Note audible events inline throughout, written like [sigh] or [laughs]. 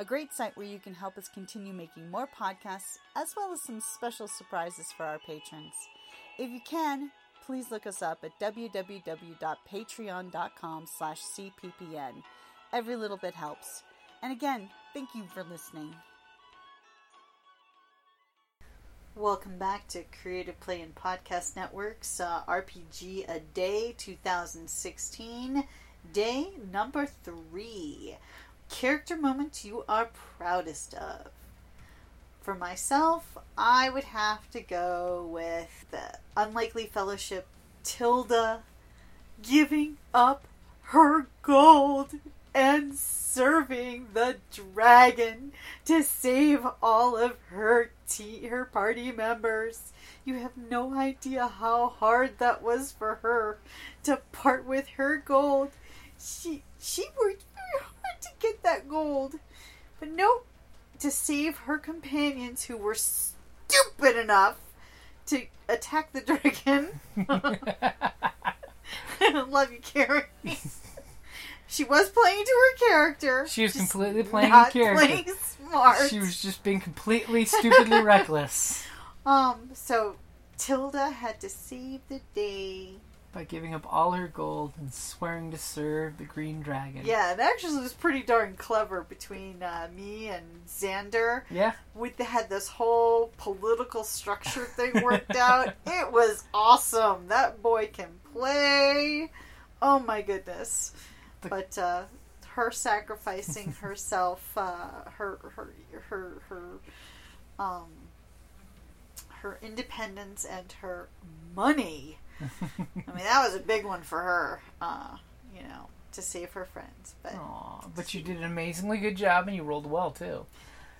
a great site where you can help us continue making more podcasts, as well as some special surprises for our patrons. If you can, please look us up at www.patreon.com slash cppn. Every little bit helps. And again, thank you for listening. Welcome back to Creative Play and Podcast Network's uh, RPG A Day 2016, day number three. Character moment you are proudest of. For myself, I would have to go with the Unlikely Fellowship Tilda giving up her gold and serving the dragon to save all of her te- her party members. You have no idea how hard that was for her to part with her gold. She she worked to get that gold. But nope, to save her companions who were stupid enough to attack the dragon. I [laughs] love you, Carrie. [laughs] She was playing to her character. She was completely playing not her character. Playing smart. She was just being completely stupidly [laughs] reckless Um. So Tilda had to save the day. By giving up all her gold and swearing to serve the green dragon. Yeah, it actually was pretty darn clever between uh, me and Xander. Yeah. We had this whole political structure thing worked out. [laughs] It was awesome. That boy can play. Oh my goodness. The- But uh, her sacrificing herself, uh, her her her her um her independence and her money. I mean, that was a big one for her. Uh, you know, to save her friends. But Aw, but you did an amazingly good job and you rolled well too.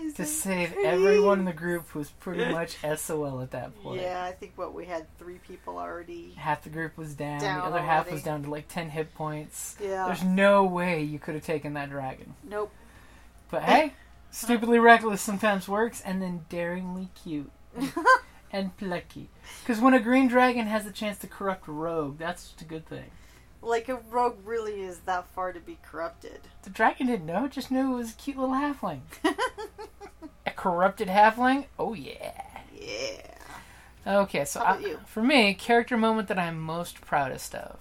Is To save pretty? everyone in the group who was pretty much SOL at that point. Yeah, I think what we had three people already. Half the group was down, Down the other half was down to like 10 hit points. Yeah. There's no way you could have taken that dragon. Nope. But hey, stupidly reckless sometimes works, and then daringly cute [laughs] and plucky. Because when a green dragon has a chance to corrupt a rogue, that's just a good thing. like a rogue really is that far to be corrupted. The dragon didn't know; it just knew it was a cute little halfling. [laughs] a corrupted halfling? Oh yeah. yeah. Okay, so I- for me, character moment that I'm most proudest of.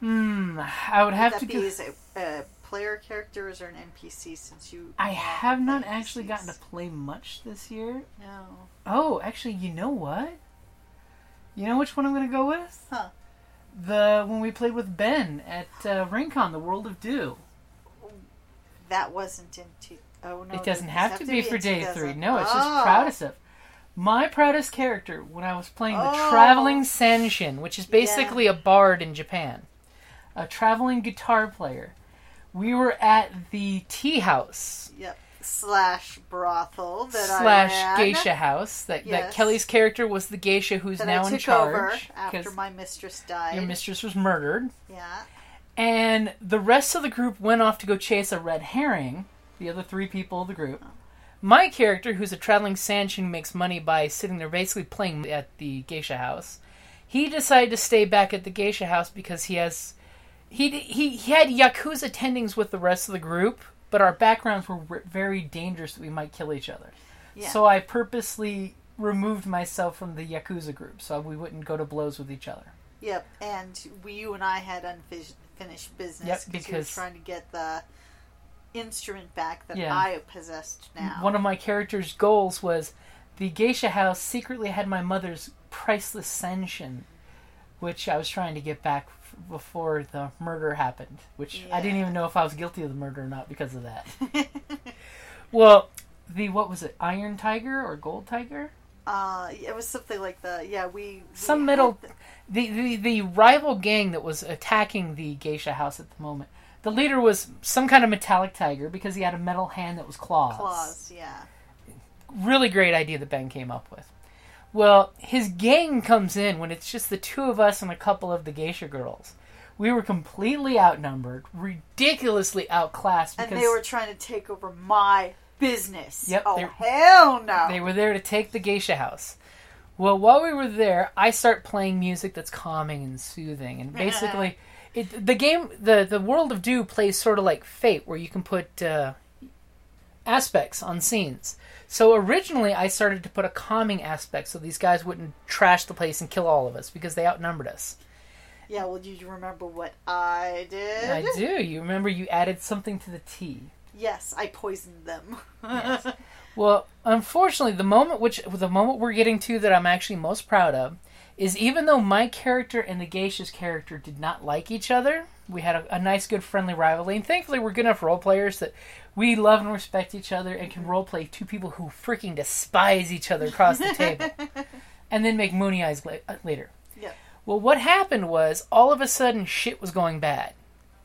Hmm, I would have Would to go. be a, a player character or an NPC since you. I have not NPCs? actually gotten to play much this year. No. Oh, actually, you know what? You know which one I'm going to go with? Huh. The when we played with Ben at uh, RinCon, the World of Dew. That wasn't in. into. Oh no. it doesn't does have, to be, for day three. No, it's Oh. just proudest of. My proudest character when I was playing the Oh. Traveling Sanshin, which is basically a bard in Japan, a traveling guitar player. We were at the tea house Yep. Slash brothel that I slash ran, geisha house. That, that Kelly's character was the geisha who's that now I in charge over after my mistress died. your mistress was murdered. yeah. And the rest of the group went off to go chase a red herring. The other three people of the group. My character, who's a traveling sanshin, makes money by sitting there basically playing at the geisha house. He decided to stay back at the geisha house because he has he he, he had yakuza tendings with the rest of the group, but our backgrounds were very dangerous that we might kill each other. Yeah. So I purposely removed myself from the yakuza group so we wouldn't go to blows with each other. Yep, and we, you and I had unfinished business Yep, we were because- trying to get the instrument back that Yeah. I possessed now. One of my character's goals was the geisha house secretly had my mother's priceless sanshin, which I was trying to get back f- before the murder happened. Which I didn't even know if I was guilty of the murder or not because of that. [laughs] well, the what was it? Iron Tiger or Gold Tiger? uh, it was something like the yeah we we Some middle. the- The, the the rival gang that was attacking the geisha house at the moment. The leader was some kind of metallic tiger because he had a metal hand that was claws. claws. Yeah. really great idea that Ben came up with. Well, his gang comes in when it's just the two of us and a couple of the geisha girls. We were completely outnumbered, ridiculously outclassed because And they were trying to take over my business. Yep, Oh hell no. they were there to take the geisha house. Well, while we were there, I start playing music that's calming and soothing, and basically, [laughs] it, the game, the the World of Dew plays sort of like Fate, where you can put uh, aspects on scenes. So originally, I started to put a calming aspect, so these guys wouldn't trash the place and kill all of us because they outnumbered us. Yeah. Well, do you remember what I did? I do. You remember you added something to the tea. Yes, I poisoned them. Yes. [laughs] Well, unfortunately, the moment which the moment we're getting to that I'm actually most proud of is even though my character and the geisha's character did not like each other, we had a, a nice, good, friendly rivalry. And thankfully, we're good enough role players that we love and respect each other and can role play two people who freaking despise each other across the table, [laughs] and then make moony eyes la- uh, later. Yeah. Well, what happened was all of a sudden shit was going bad.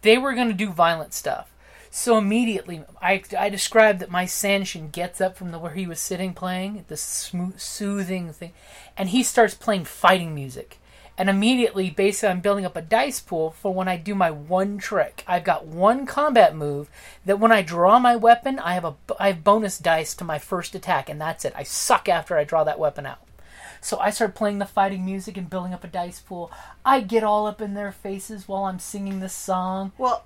They were going to do violent stuff. So immediately, I, I described that my Sanshin gets up from the where he was sitting playing the smooth, soothing thing, and he starts playing fighting music. And immediately, basically, I'm building up a dice pool for when I do my one trick. I've got one combat move that when I draw my weapon, I have a I have bonus dice to my first attack, and that's it. I suck after I draw that weapon out. So I start playing the fighting music and building up a dice pool. I get all up in their faces while I'm singing this song. Well,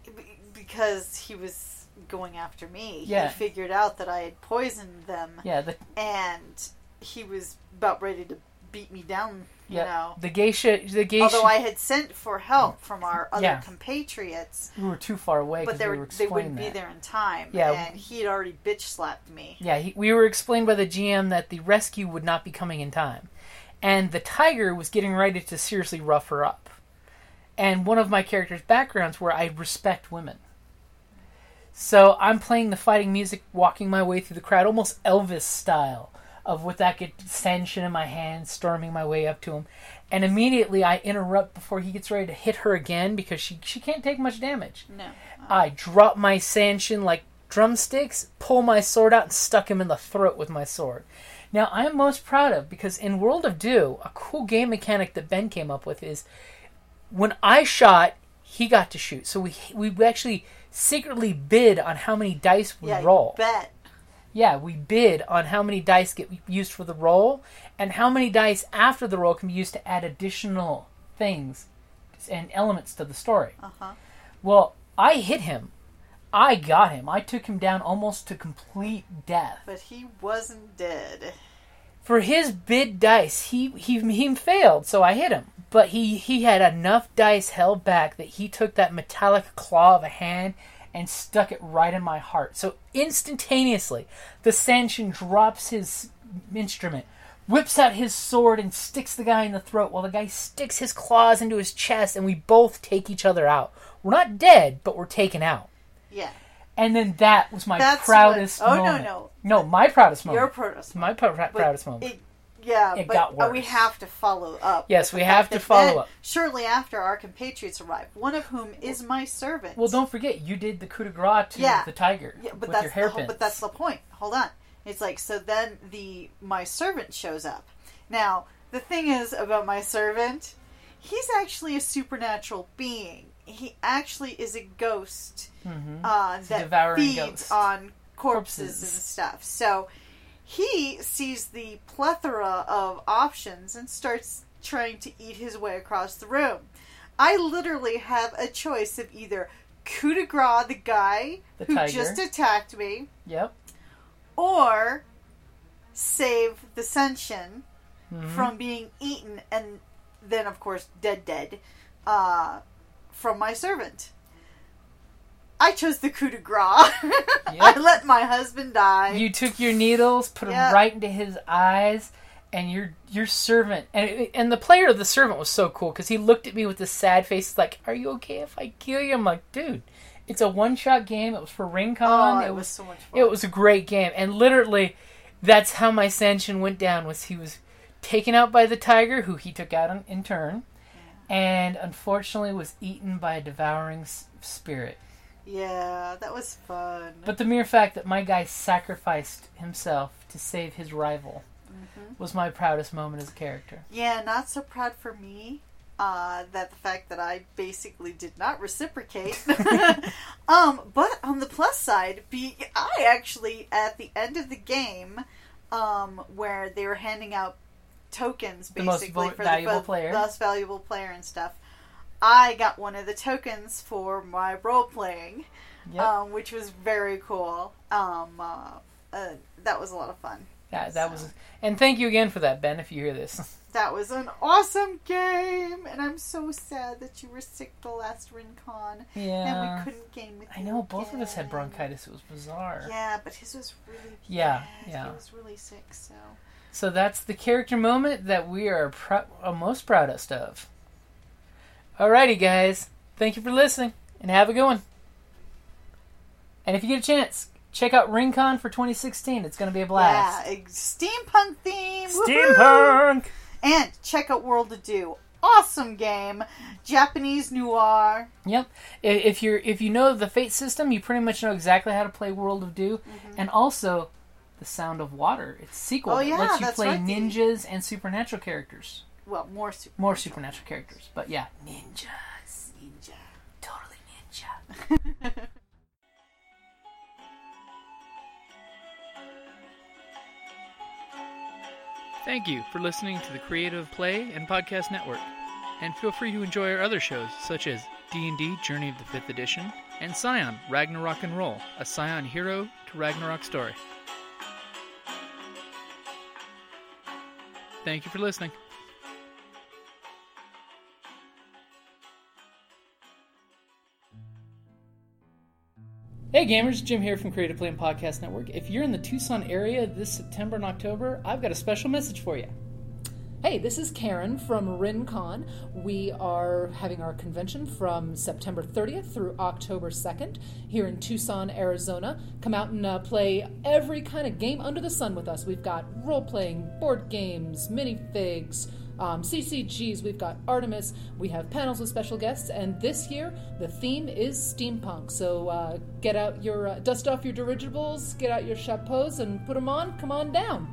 because he was going after me. Yeah. He figured out that I had poisoned them, Yeah, the and he was about ready to beat me down. You yeah, know. the geisha, the geisha. Although I had sent for help from our other Yeah. compatriots, we were too far away but because they, we were, were they wouldn't be there in time. Yeah. And he had already bitch slapped me. Yeah, he, we were explained by the GM that the rescue would not be coming in time, and the tiger was getting ready to seriously rough her up. And one of my character's backgrounds where I respect women. So I'm playing the fighting music, walking my way through the crowd, almost Elvis style, of with that Sanshin in my hand, storming my way up to him. And immediately I interrupt before he gets ready to hit her again because she, she can't take much damage. No. Uh. I drop my Sanshin like drumsticks, pull my sword out, and stuck him in the throat with my sword. Now, I'm most proud of because in World of Dew, a cool game mechanic that Ben came up with is when I shot, he got to shoot. So we we actually secretly bid on how many dice we Yeah, roll. bet. Yeah, we bid on how many dice get used for the roll and how many dice after the roll can be used to add additional things and elements to the story. Uh-huh. Well, I hit him. I got him. I took him down almost to complete death. But he wasn't dead. For his bid dice, he he he failed, so I hit him. But he he had enough dice held back that he took that metallic claw of a hand and stuck it right in my heart. So instantaneously, the Sanshin drops his instrument, whips out his sword, and sticks the guy in the throat while the guy sticks his claws into his chest, and we both take each other out. We're not dead, but we're taken out. Yeah. And then that was my That's proudest what- oh, no, moment. no. No, my proudest moment. Your proudest my pr- But proudest moment. It, yeah, It but uh, we have to follow up. Yes, we have to follow then, up. Shortly after our compatriots arrive, one of whom is my servant. Well, don't forget, you did the coup de grace to Yeah. the tiger Yeah, but with that's your the, whole- but that's the point. Hold on. It's like so. Then the my servant shows up. Now the thing is about my servant, he's actually a supernatural being. He actually is a ghost Mhm. uh, that devouring feeds ghost. on corpses, Corpses. and stuff. So he sees the plethora of options and starts trying to eat his way across the room. I literally have a choice of either coup de grace the guy The who tiger. just attacked me, Yep. or save the Sanshin Mhm. from being eaten and then, of course, dead, dead uh, from my servant. I chose the coup de grace. [laughs] I let my husband die. You took your needles, put Yeah. them right into his eyes, and your your servant and and the player of the servant was so cool because he looked at me with this sad face, like, "Are you okay if I kill you?" I'm like, "Dude, it's a one shot game. It was for RinCon. Oh, it it was was so much fun. it was a great game, and literally, that's how my Sanshin went down. Was he was taken out by the tiger, who he took out in, in turn, and unfortunately was eaten by a devouring spirit. Yeah, that was fun. But the mere fact that my guy sacrificed himself to save his rival was my proudest moment as a character. yeah, not so proud for me. Uh, that the fact that I basically did not reciprocate. [laughs] [laughs] um, but on the plus side, be I actually at the end of the game, um, where they were handing out tokens basically The vo- for valuable the player. most valuable player and stuff. I got one of the tokens for my role playing. Yep. um, which was very cool. Um, uh, uh, that was a lot of fun. Yeah, that was. And thank you again for that, Ben. If you hear this, [laughs] That was an awesome game, and I'm so sad that you were sick the last RinCon Yeah, and we couldn't game with you. I know both of us had bronchitis. It was bizarre. Yeah, but his was really Yeah, bad. yeah. He was really sick, so So that's the character moment that we are prou- uh, most proudest of. Alrighty, guys. Thank you for listening, and have a good one. And if you get a chance, check out RinCon for 2016. It's going to be a blast. yeah, steampunk theme. woohoo! Steampunk. And check out World of Dew. Awesome game, Japanese noir. Yep. If you're if you know the Fate system, you pretty much know exactly how to play World of Dew, and also the Sound of Water. It's sequel Mm-hmm. Oh, that yeah, lets you that's play right, ninjas and supernatural characters. Well, more super More supernatural characters, but yeah, ninjas. ninja. Totally ninja. [laughs] Thank you for listening to the Creative Play and Podcast Network. And feel free to enjoy our other shows such as D&D Journey of the 5th Edition and Scion Ragnarok and Roll, a Scion hero to Ragnarok story. Thank you for listening. Hey gamers, Jim here from Creative Play and Podcast Network. If you're in the Tucson area this September and October, I've got a special message for you. Hey, this is Karen from RinCon. We are having our convention from September 30th through October 2nd here in Tucson, Arizona. Come out and uh, play every kind of game under the sun with us. We've got role playing, board games, minifigs, um, CCGs, we've got Artemis, we have panels with special guests, and this year the theme is steampunk. So uh, get out your, uh, dust off your dirigibles, get out your chapeaus, and put them on. Come on down.